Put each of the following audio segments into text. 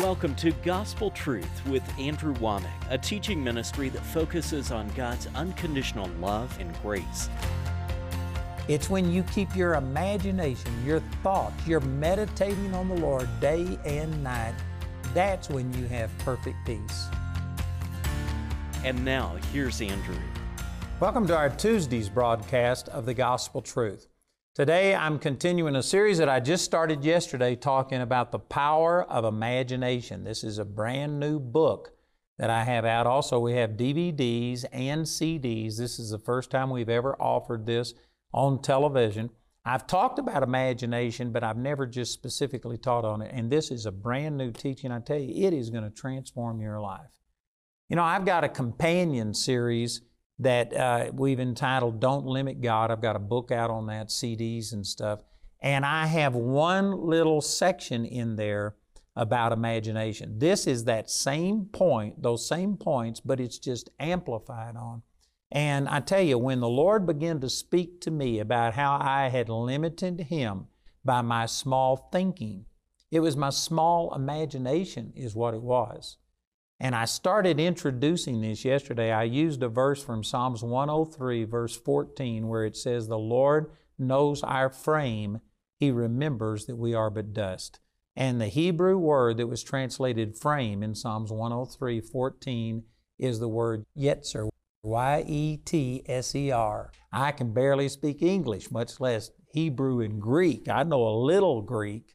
Welcome to Gospel Truth with Andrew Wommack, a teaching ministry that focuses on God's unconditional love and grace. It's when you keep your imagination, your thoughts, you're meditating on the Lord day and night. That's when you have perfect peace. And now, here's Andrew. Welcome to our Tuesday's broadcast of the Gospel Truth. Today I'm continuing a series that I just started yesterday talking about the power of imagination. This is a brand new book that I have out. Also, we have DVDs and CDs. This is the first time we've ever offered this on television. I've talked about imagination, but I've never just specifically taught on it. And this is a brand new teaching. I tell you, it is going to transform your life. You know, I've got a companion series that uh, we've entitled Don't Limit God. I've got a book out on that, CDs and stuff. And I have one little section in there about imagination. This is that same point, those same points, but it's just amplified on. And I tell you, when the Lord began to speak to me about how I had limited Him by my small thinking, it was my small imagination, is what it was. And I started introducing this yesterday. I used a verse from Psalms 103, verse 14, where it says, The Lord knows our frame, He remembers that we are but dust. And the Hebrew word that was translated frame in Psalms 103, 14 is the word yetzer, Y E T S E R. I can barely speak English, much less Hebrew and Greek. I know a little Greek,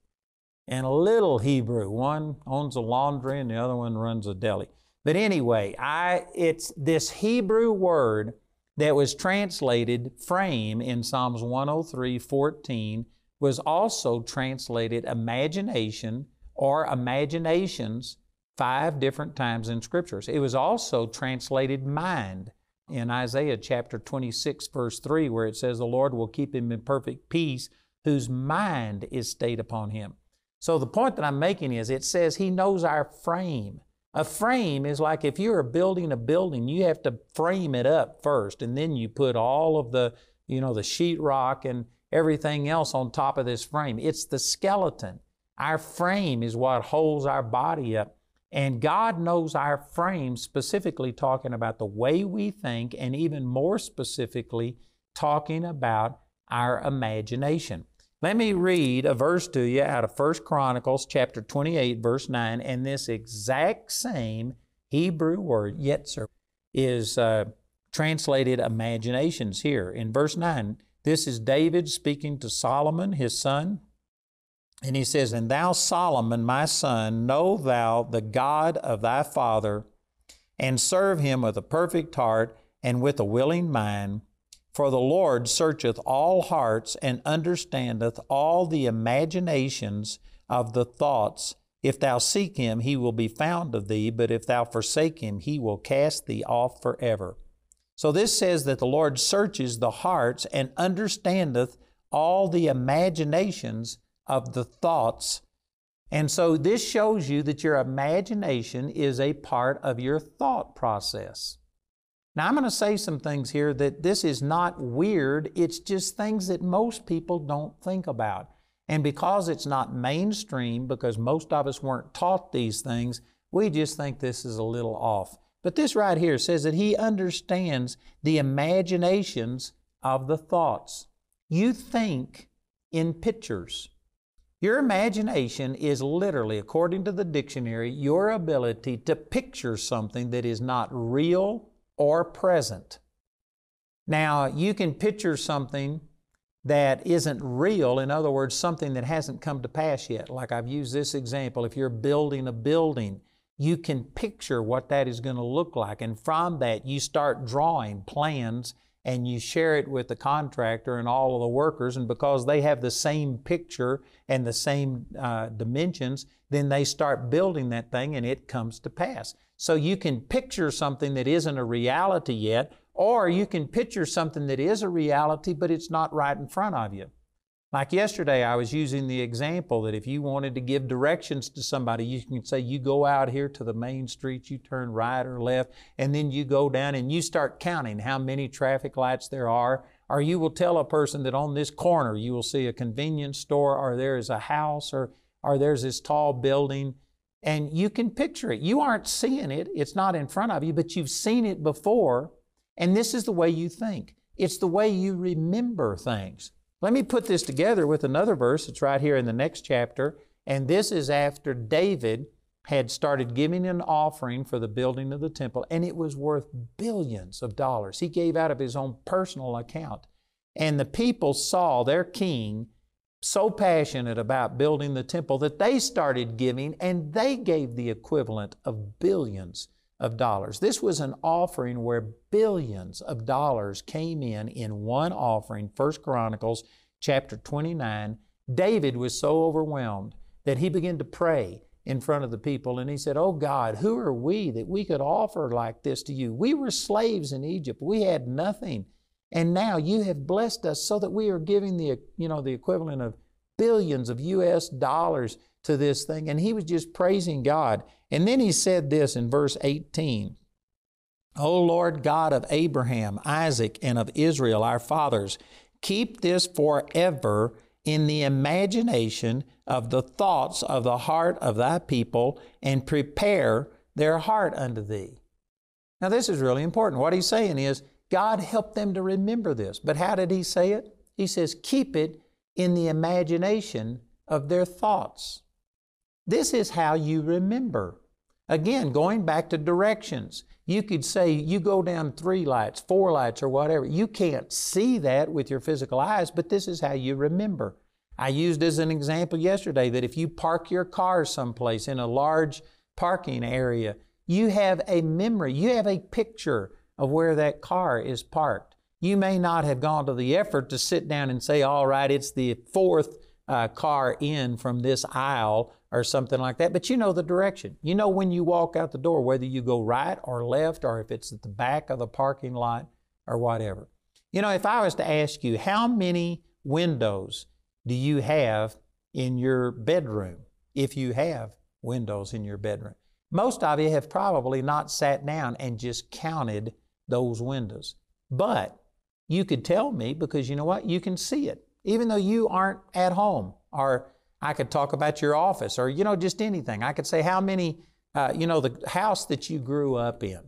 and a little Hebrew. One owns a laundry and the other one runs a deli. But anyway, I, it's this Hebrew word that was translated frame in Psalms 103 14 was also translated imagination or imaginations five different times in scriptures. It was also translated mind in Isaiah chapter 26, verse 3, where it says, The Lord will keep him in perfect peace whose mind is stayed upon him. So the point that I'm making is it says He knows our frame. A frame is like if you're building a building, you have to frame it up first, and then you put all of the, you know, the sheetrock and everything else on top of this frame. It's the skeleton. Our frame is what holds our body up. And God knows our frame, specifically talking about the way we think, and even more specifically, talking about our imagination. Let me read a verse to you out of 1 Chronicles chapter 28 verse 9 and this exact same Hebrew word yetzer is uh, translated imaginations here. In verse 9, this is David speaking to Solomon, his son. And he says, And thou, Solomon, my son, know thou the God of thy father, and serve him with a perfect heart and with a willing mind, for the Lord searcheth all hearts and understandeth all the imaginations of the thoughts. If thou seek him, he will be found of thee, but if thou forsake him, he will cast thee off forever. So this says that the Lord searches the hearts and understandeth all the imaginations of the thoughts. And so this shows you that your imagination is a part of your thought process. Now, I'm going to say some things here that this is not weird, it's just things that most people don't think about. And because it's not mainstream, because most of us weren't taught these things, we just think this is a little off. But this right here says that He understands the imaginations of the thoughts. You think in pictures. Your imagination is literally, according to the dictionary, your ability to picture something that is not real or present. Now, you can picture something that isn't real, in other words, something that hasn't come to pass yet. Like I've used this example if you're building a building, you can picture what that is going to look like. And from that, you start drawing plans and you share it with the contractor and all of the workers. And because they have the same picture and the same uh, dimensions, then they start building that thing and it comes to pass. So you can picture something that isn't a reality yet, or you can picture something that is a reality, but it's not right in front of you. Like yesterday, I was using the example that if you wanted to give directions to somebody, you can say, You go out here to the main street, you turn right or left, and then you go down and you start counting how many traffic lights there are. Or you will tell a person that on this corner you will see a convenience store, or there is a house, or, or there's this tall building And you can picture it. You aren't seeing it, it's not in front of you, but you've seen it before. And this is the way you think. It's the way you remember things. Let me put this together with another verse. that's right here in the next chapter. And this is after David had started giving an offering for the building of the temple, and it was worth billions of dollars. He gave out of his own personal account. And the people saw their king so passionate about building the temple that they started giving, and they gave the equivalent of billions of dollars. This was an offering where billions of dollars came in in one offering. First Chronicles chapter 29. David was so overwhelmed that he began to pray in front of the people and he said, Oh God, who are we that we could offer like this to you? We were slaves in Egypt. We had nothing. And now you have blessed us so that we are giving the, you know, the equivalent of billions of US dollars to this thing. And he was just praising God. And then he said this in verse 18 O Lord God of Abraham, Isaac, and of Israel, our fathers, keep this forever in the imagination of the thoughts of the heart of thy people, and prepare their heart unto thee. Now, this is really important. What he's saying is, God helped them to remember this. But how did he say it? He says, keep it in the imagination of their thoughts. This is how you remember. Again, going back to directions. You could say you go down three lights, four lights, or whatever. You can't see that with your physical eyes, but this is how you remember. I used as an example yesterday that if you park your car someplace in a large parking area, you have a memory, you have a picture of where that car is parked. You may not have gone to the effort to sit down and say, all right, it's the fourth uh, car in from this aisle or something like that, but you know the direction. You know when you walk out the door, whether you go right or left, or if it's at the back of the parking lot or whatever. You know, if I was to ask you, how many windows do you have in your bedroom, if you have windows in your bedroom? Most of you have probably not sat down and just counted those windows. But you could tell me because you know what? You can see it. Even though you aren't at home or I could talk about your office or, you know, just anything. I could say how many, uh, you know, the house that you grew up in,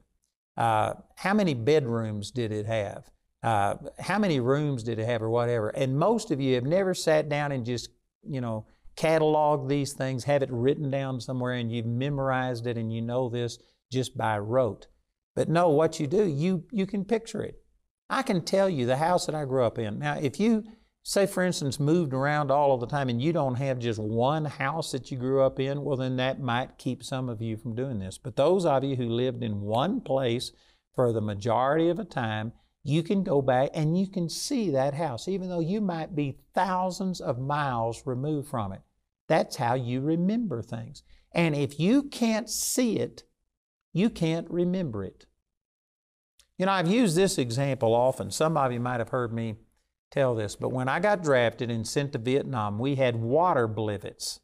uh, how many bedrooms did it have? Uh, how many rooms did it have or whatever? And most of you have never sat down and just, you know, catalog these things, have it written down somewhere and you've memorized it and you know this just by rote. But no, what you do, you, you can picture it. I can tell you the house that I grew up in. Now, if you say, for instance, moved around all of the time and you don't have just one house that you grew up in, well, then that might keep some of you from doing this. But those of you who lived in one place for the majority of a time, you can go back and you can see that house, even though you might be thousands of miles removed from it. That's how you remember things. And if you can't see it, you can't remember it. You know, I've used this example often. Some of you might have heard me tell this, but when I got drafted and sent to Vietnam, we had water blivets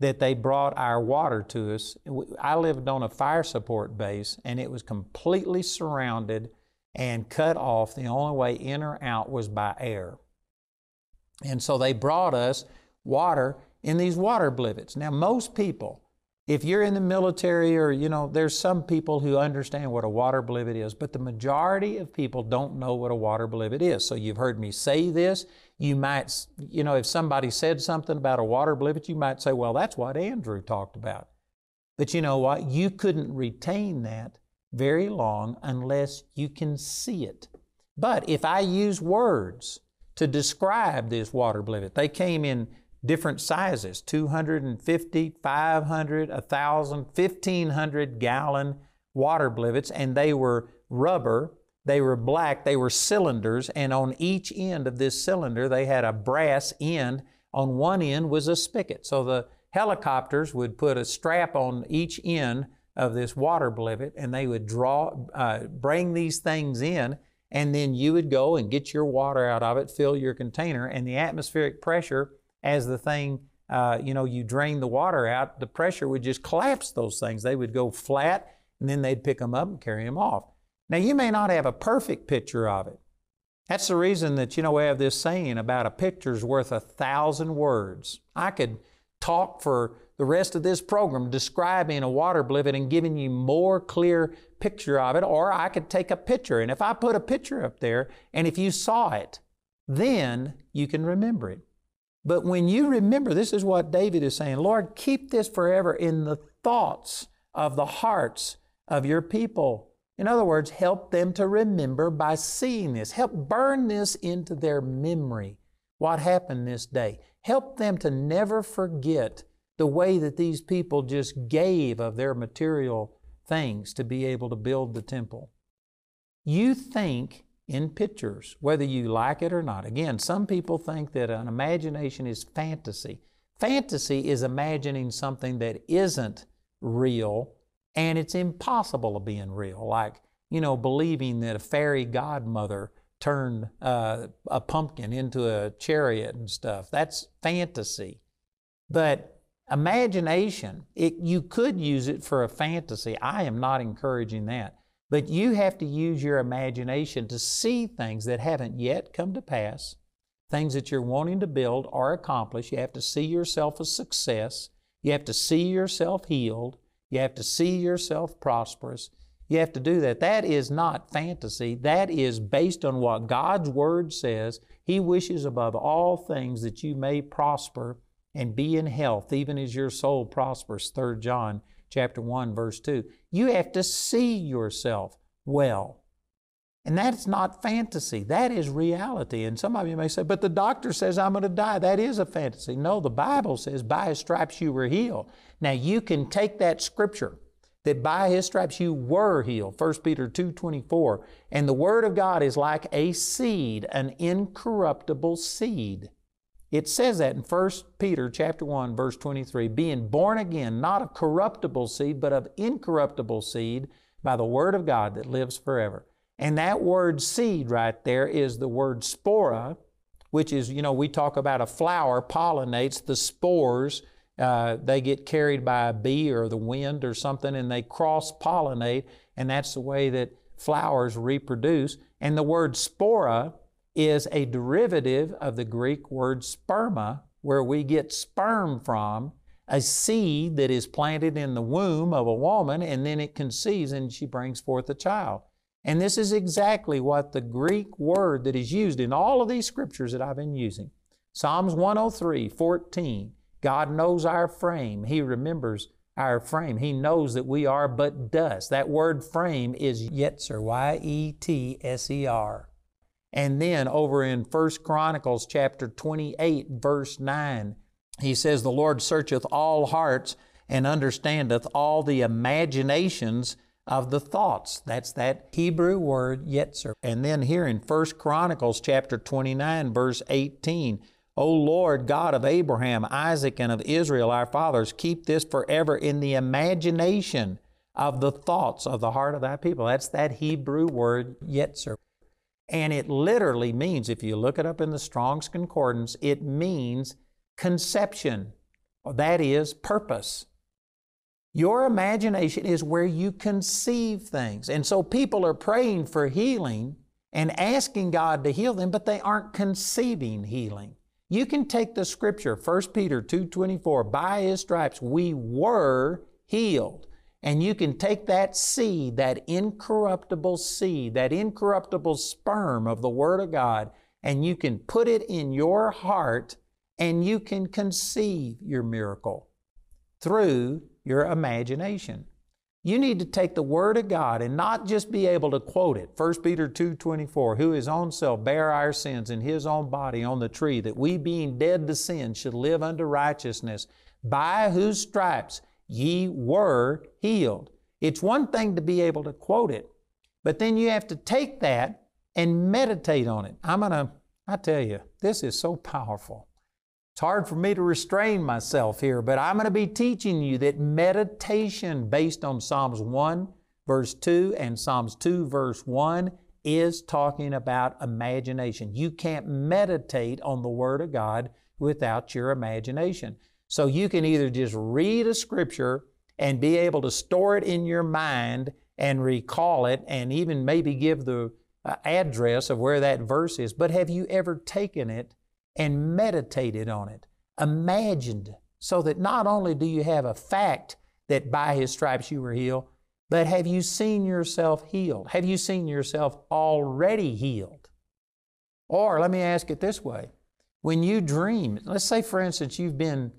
that they brought our water to us. I lived on a fire support base and it was completely surrounded and cut off. The only way in or out was by air. And so they brought us water in these water blivets. Now, most people, if you're in the military or, you know, there's some people who understand what a water blivet is, but the majority of people don't know what a water blivet is. So you've heard me say this. You might, you know, if somebody said something about a water blivet, you might say, well, that's what Andrew talked about. But you know what? You couldn't retain that very long unless you can see it. But if I use words to describe this water blivet, they came in different sizes 250, 500, 1,000, 1,500 gallon water blivets, and they were rubber, they were black, they were cylinders, and on each end of this cylinder they had a brass end. On one end was a spigot. So the helicopters would put a strap on each end of this water blivet and they would draw, uh, bring these things in, and then you would go and get your water out of it, fill your container, and the atmospheric pressure as the thing, uh, you know, you drain the water out, the pressure would just collapse those things. They would go flat, and then they'd pick them up and carry them off. Now, you may not have a perfect picture of it. That's the reason that, you know, we have this saying about a picture's worth a thousand words. I could talk for the rest of this program describing a water blivet and giving you more clear picture of it, or I could take a picture. And if I put a picture up there, and if you saw it, then you can remember it. But when you remember, this is what David is saying Lord, keep this forever in the thoughts of the hearts of your people. In other words, help them to remember by seeing this. Help burn this into their memory, what happened this day. Help them to never forget the way that these people just gave of their material things to be able to build the temple. You think in pictures, whether you like it or not. Again, some people think that an imagination is fantasy. Fantasy is imagining something that isn't real and it's impossible of being real. Like, you know, believing that a fairy godmother turned uh, a pumpkin into a chariot and stuff. That's fantasy. But imagination, it, you could use it for a fantasy. I am not encouraging that. But you have to use your imagination to see things that haven't yet come to pass, things that you're wanting to build or accomplish. You have to see yourself a success. You have to see yourself healed. You have to see yourself prosperous. You have to do that. That is not fantasy. That is based on what God's Word says. He wishes above all things that you may prosper and be in health, even as your soul prospers. 3 John chapter 1, verse 2. You have to see yourself well. And that's not fantasy, that is reality. And some of you may say, but the doctor says I'm going to die. That is a fantasy. No, the Bible says, by his stripes you were healed. Now you can take that scripture that by his stripes you were healed 1 peter 2.24 and the word of god is like a seed an incorruptible seed it says that in 1 Peter chapter 1 verse 23, being born again, not of corruptible seed, but of incorruptible seed by the word of God that lives forever. And that word seed right there is the word spora, which is, you know, we talk about a flower pollinates the spores. Uh, they get carried by a bee or the wind or something and they cross pollinate, and that's the way that flowers reproduce. And the word spora is a derivative of the Greek word sperma, where we get sperm from, a seed that is planted in the womb of a woman, and then it conceives and she brings forth a child. And this is exactly what the Greek word that is used in all of these scriptures that I've been using. Psalms 103, 14. God knows our frame. He remembers our frame. He knows that we are but dust. That word frame is yetzer, Y E T S E R. And then over in 1 Chronicles chapter 28, verse 9, he says, The Lord searcheth all hearts and understandeth all the imaginations of the thoughts. That's that Hebrew word yetzer. And then here in 1 Chronicles chapter 29, verse 18, O Lord God of Abraham, Isaac, and of Israel, our fathers, keep this forever in the imagination of the thoughts of the heart of thy people. That's that Hebrew word yetzer. And it literally means, if you look it up in the Strong's Concordance, it means conception. That is purpose. Your imagination is where you conceive things. And so people are praying for healing and asking God to heal them, but they aren't conceiving healing. You can take the scripture, 1 Peter 2:24, by his stripes we were healed. And you can take that seed, that incorruptible seed, that incorruptible sperm of the Word of God, and you can put it in your heart and you can conceive your miracle through your imagination. You need to take the Word of God and not just be able to quote it. 1 Peter 2.24, who his own self bare our sins in his own body on the tree, that we being dead to sin should live unto righteousness, by whose stripes ye were healed. It's one thing to be able to quote it, but then you have to take that and meditate on it. I'm going to, I tell you, this is so powerful. It's hard for me to restrain myself here, but I'm going to be teaching you that meditation based on Psalms 1, verse 2, and Psalms 2, verse 1 is talking about imagination. You can't meditate on the Word of God without your imagination. So you can either just read a scripture and be able to store it in your mind and recall it and even maybe give the uh, address of where that verse is. But have you ever taken it and meditated on it, imagined so that not only do you have a fact that by his stripes you were healed, but have you seen yourself healed? Have you seen yourself already healed? Or let me ask it this way when you dream, let's say, for instance, you've been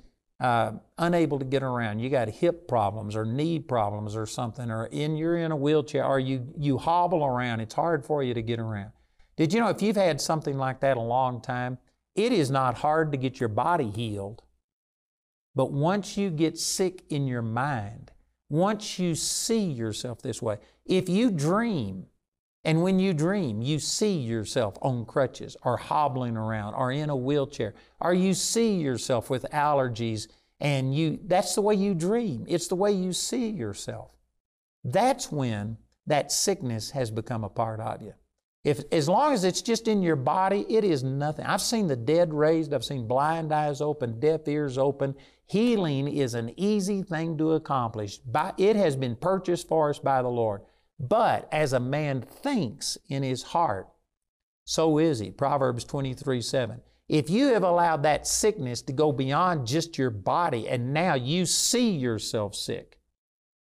uh, unable to get around, you got hip problems or knee problems or something, or in, you're in a wheelchair, or you, you hobble around, it's hard for you to get around. Did you know if you've had something like that a long time, it is not hard to get your body healed. But once you get sick in your mind, once you see yourself this way, if you dream, and when you dream, you see yourself on crutches or hobbling around or in a wheelchair, or you see yourself with allergies and you that's the way you dream. It's the way you see yourself. That's when that sickness has become a part of you. If as long as it's just in your body, it is nothing. I've seen the dead raised, I've seen blind eyes open, deaf ears open. Healing is an easy thing to accomplish. By, it has been purchased for us by the Lord. But as a man thinks in his heart, so is he. Proverbs 23 7. If you have allowed that sickness to go beyond just your body and now you see yourself sick,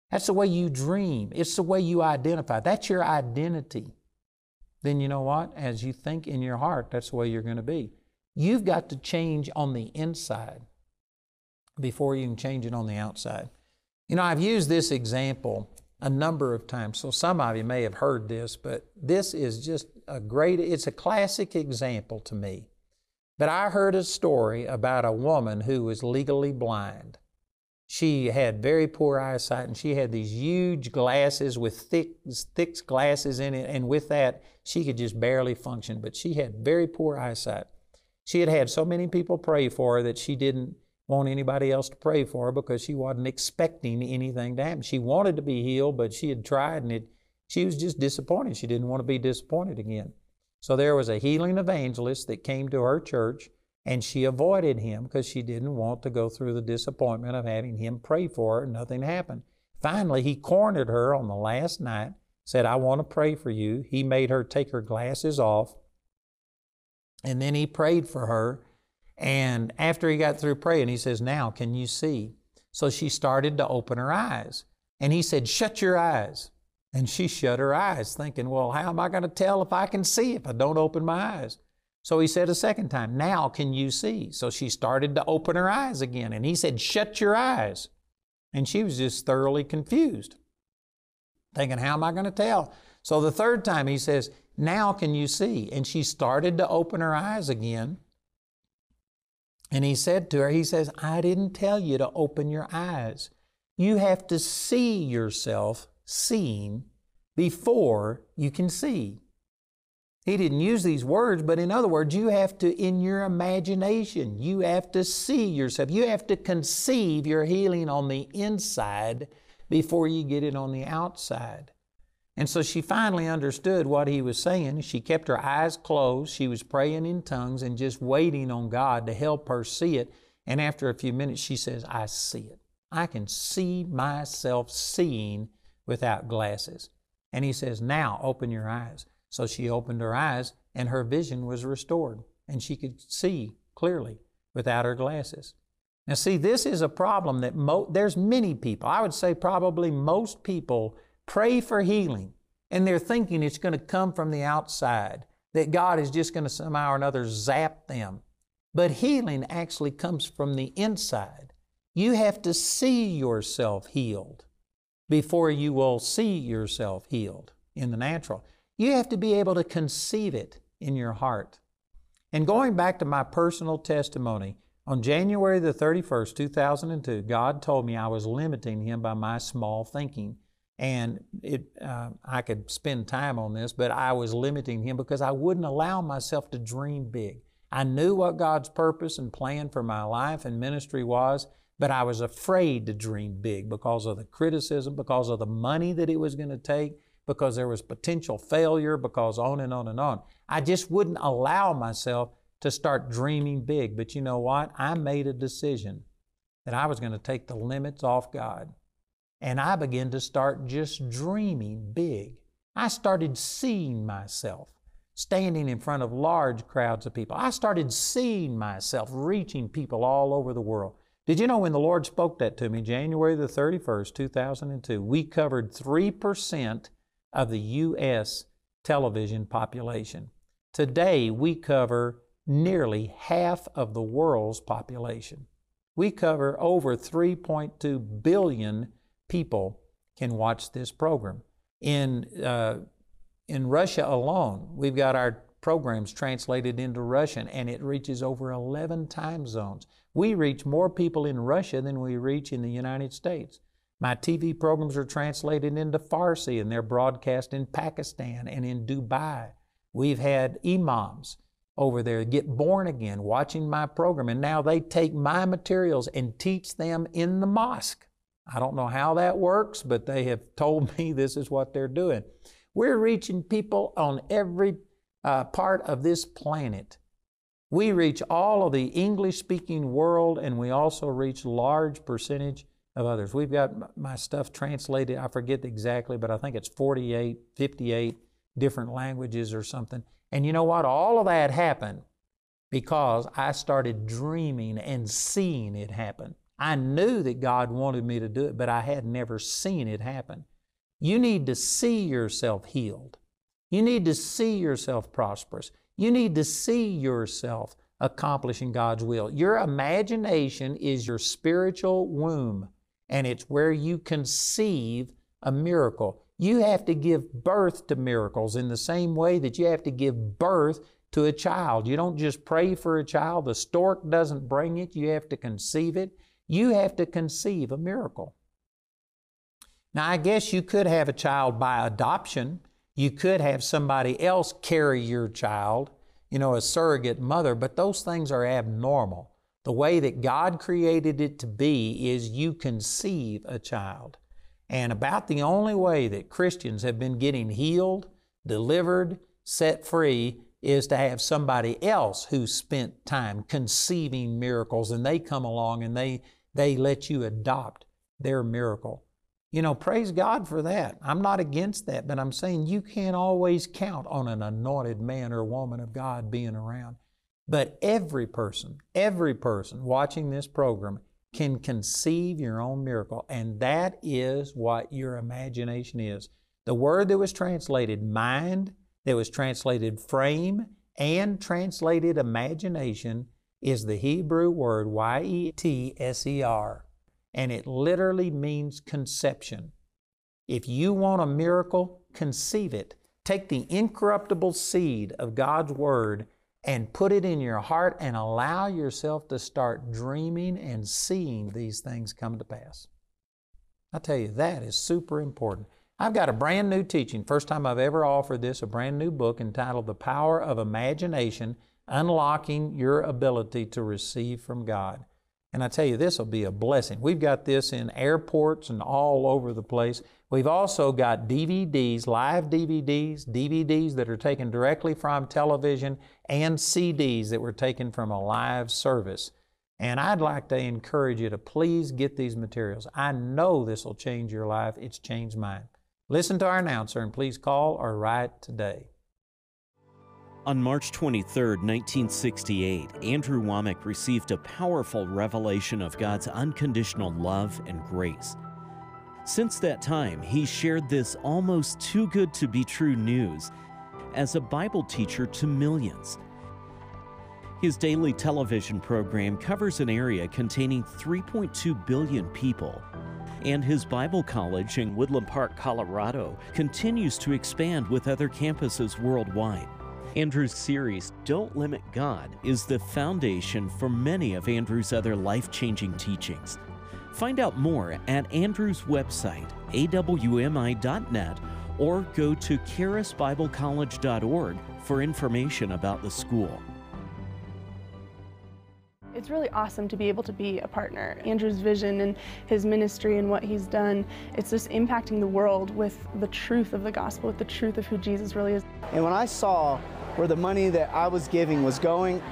that's the way you dream. It's the way you identify. That's your identity. Then you know what? As you think in your heart, that's the way you're going to be. You've got to change on the inside before you can change it on the outside. You know, I've used this example a number of times. So some of you may have heard this, but this is just a great, it's a classic example to me. But I heard a story about a woman who was legally blind. She had very poor eyesight and she had these huge glasses with thick, thick glasses in it. And with that, she could just barely function. But she had very poor eyesight. She had had so many people pray for her that she didn't want anybody else to pray for her because she wasn't expecting anything to happen. She wanted to be healed, but she had tried and it, she was just disappointed. She didn't want to be disappointed again. So there was a healing evangelist that came to her church and she avoided him because she didn't want to go through the disappointment of having him pray for her and nothing happened. Finally, he cornered her on the last night, said, I want to pray for you. He made her take her glasses off, and then he prayed for her and after he got through praying, he says, Now can you see? So she started to open her eyes. And he said, Shut your eyes. And she shut her eyes, thinking, Well, how am I going to tell if I can see if I don't open my eyes? So he said a second time, Now can you see? So she started to open her eyes again. And he said, Shut your eyes. And she was just thoroughly confused, thinking, How am I going to tell? So the third time he says, Now can you see? And she started to open her eyes again. And he said to her, He says, I didn't tell you to open your eyes. You have to see yourself seeing before you can see. He didn't use these words, but in other words, you have to, in your imagination, you have to see yourself. You have to conceive your healing on the inside before you get it on the outside. And so she finally understood what he was saying. She kept her eyes closed. She was praying in tongues and just waiting on God to help her see it. And after a few minutes, she says, I see it. I can see myself seeing without glasses. And he says, Now open your eyes. So she opened her eyes, and her vision was restored, and she could see clearly without her glasses. Now, see, this is a problem that mo- there's many people, I would say probably most people pray for healing, and they're thinking it's going to come from the outside, that God is just going to somehow or another zap them. But healing actually comes from the inside. You have to see yourself healed before you will see yourself healed in the natural. You have to be able to conceive it in your heart. And going back to my personal testimony, on January the 31st, 2002, God told me I was limiting Him by my small thinking. And it, uh, I could spend time on this, but I was limiting him because I wouldn't allow myself to dream big. I knew what God's purpose and plan for my life and ministry was, but I was afraid to dream big because of the criticism, because of the money that it was going to take, because there was potential failure, because on and on and on. I just wouldn't allow myself to start dreaming big. But you know what? I made a decision that I was going to take the limits off God. And I began to start just dreaming big. I started seeing myself standing in front of large crowds of people. I started seeing myself reaching people all over the world, Did you know when the Lord spoke that to me, January the 31st, 2002, we covered 3% of the U.S. television population. Today, we cover nearly half of the world's population. We cover over 3.2 billion people can watch this program. In, uh, in Russia alone, we've got our programs translated into Russian, and it reaches over 11 time zones. We reach more people in Russia than we reach in the United States. My TV programs are translated into Farsi, and they're broadcast in Pakistan and in Dubai. We've had imams over there get born again watching my program, and now they take my materials and teach them in the mosque. I don't know how that works, but they have told me this is what they're doing. We're reaching people on every uh, part of this planet. We reach all of the English speaking world and we also reach large percentage of others. We've got my stuff translated, I forget exactly, but I think it's 48, 58 different languages or something. And you know what? All of that happened because I started dreaming and seeing it happen. I knew that God wanted me to do it, but I had never seen it happen. You need to see yourself healed. You need to see yourself prosperous. You need to see yourself accomplishing God's will. Your imagination is your spiritual womb, and it's where you conceive a miracle. You have to give birth to miracles in the same way that you have to give birth to a child. You don't just pray for a child, the stork doesn't bring it, you have to conceive it. You have to conceive a miracle. Now, I guess you could have a child by adoption. You could have somebody else carry your child, you know, a surrogate mother, but those things are abnormal. The way that God created it to be is you conceive a child. And about the only way that Christians have been getting healed, delivered, set free is to have somebody else who spent time conceiving miracles and they come along and they, they let you adopt their miracle. You know, praise God for that. I'm not against that, but I'm saying you can't always count on an anointed man or woman of God being around. But every person, every person watching this program can conceive your own miracle, and that is what your imagination is. The word that was translated mind, that was translated frame, and translated imagination is the Hebrew word Y E T S E R and it literally means conception. If you want a miracle, conceive it. Take the incorruptible seed of God's Word and put it in your heart and allow yourself to start dreaming and seeing these things come to pass. I tell you, that is super important. I've got a brand new teaching, first time I've ever offered this, a brand new book entitled The Power of Imagination Unlocking Your Ability to Receive from God. And I tell you, this will be a blessing. We've got this in airports and all over the place. We've also got DVDs, live DVDs, DVDs that are taken directly from television, and CDs that were taken from a live service. And I'd like to encourage you to please get these materials. I know this will change your life. It's changed mine. Listen to our announcer and please call or write today. On March 23, 1968, Andrew Wommack received a powerful revelation of God's unconditional love and grace. Since that time, he shared this almost too good to be true news as a Bible teacher to millions. His daily television program covers an area containing 3.2 billion people. And his Bible college in Woodland Park, Colorado continues to expand with other campuses worldwide. Andrew's series, Don't Limit God, is the foundation for many of Andrew's other life changing teachings. Find out more at Andrew's website, awmi.net, or go to charisbiblecollege.org for information about the school. It's really awesome to be able to be a partner. Andrew's vision and his ministry and what he's done, it's just impacting the world with the truth of the gospel, with the truth of who Jesus really is. And when I saw where the money that I was giving was going,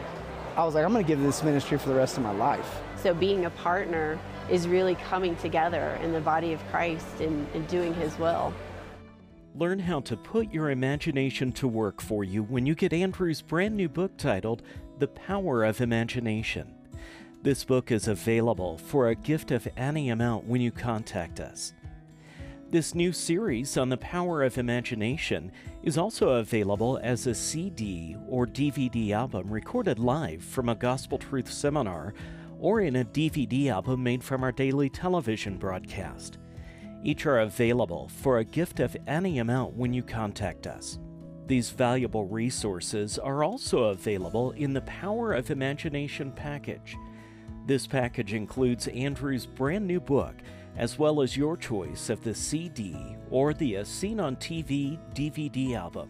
I was like, I'm going to give this ministry for the rest of my life. So being a partner is really coming together in the body of Christ and, and doing His will. Learn how to put your imagination to work for you when you get Andrew's brand new book titled The Power of Imagination. This book is available for a gift of any amount when you contact us. This new series on the power of imagination is also available as a CD or DVD album recorded live from a Gospel Truth seminar or in a DVD album made from our daily television broadcast. Each are available for a gift of any amount when you contact us. These valuable resources are also available in the Power of Imagination package. This package includes Andrew's brand new book, as well as your choice of the CD or the uh, Seen on TV DVD album.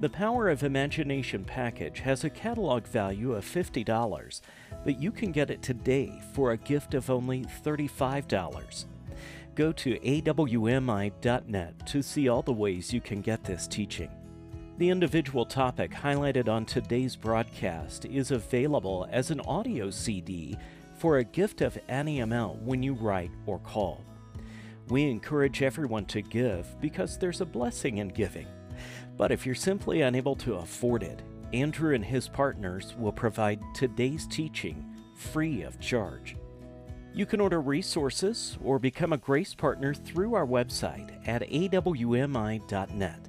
The Power of Imagination package has a catalog value of $50, but you can get it today for a gift of only $35. Go to awmi.net to see all the ways you can get this teaching. The individual topic highlighted on today's broadcast is available as an audio CD for a gift of any amount when you write or call. We encourage everyone to give because there's a blessing in giving. But if you're simply unable to afford it, Andrew and his partners will provide today's teaching free of charge. You can order resources or become a grace partner through our website at awmi.net.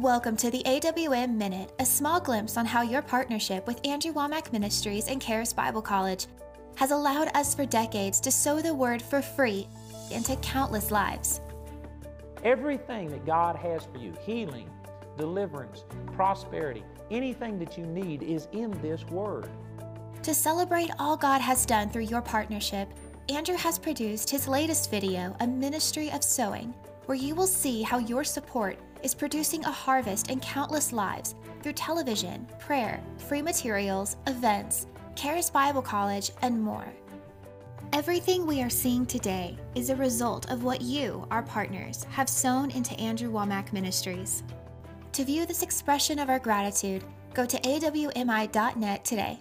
Welcome to the AWM Minute, a small glimpse on how your partnership with Andrew Wommack Ministries and Charis Bible College has allowed us for decades to sow the word for free into countless lives. Everything that God has for you healing, deliverance, prosperity anything that you need is in this Word. To celebrate all God has done through your partnership, Andrew has produced his latest video, A Ministry of Sowing, where you will see how your support is producing a harvest in countless lives through television, prayer, free materials, events, Charis Bible College, and more. Everything we are seeing today is a result of what you, our partners, have sown into Andrew Wommack Ministries. To view this expression of our gratitude, go to awmi.net today.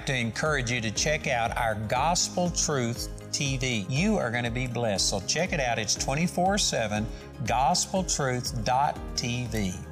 Like to encourage you to check out our Gospel Truth TV. You are going to be blessed. So check it out. It's 24 7 gospeltruth.tv.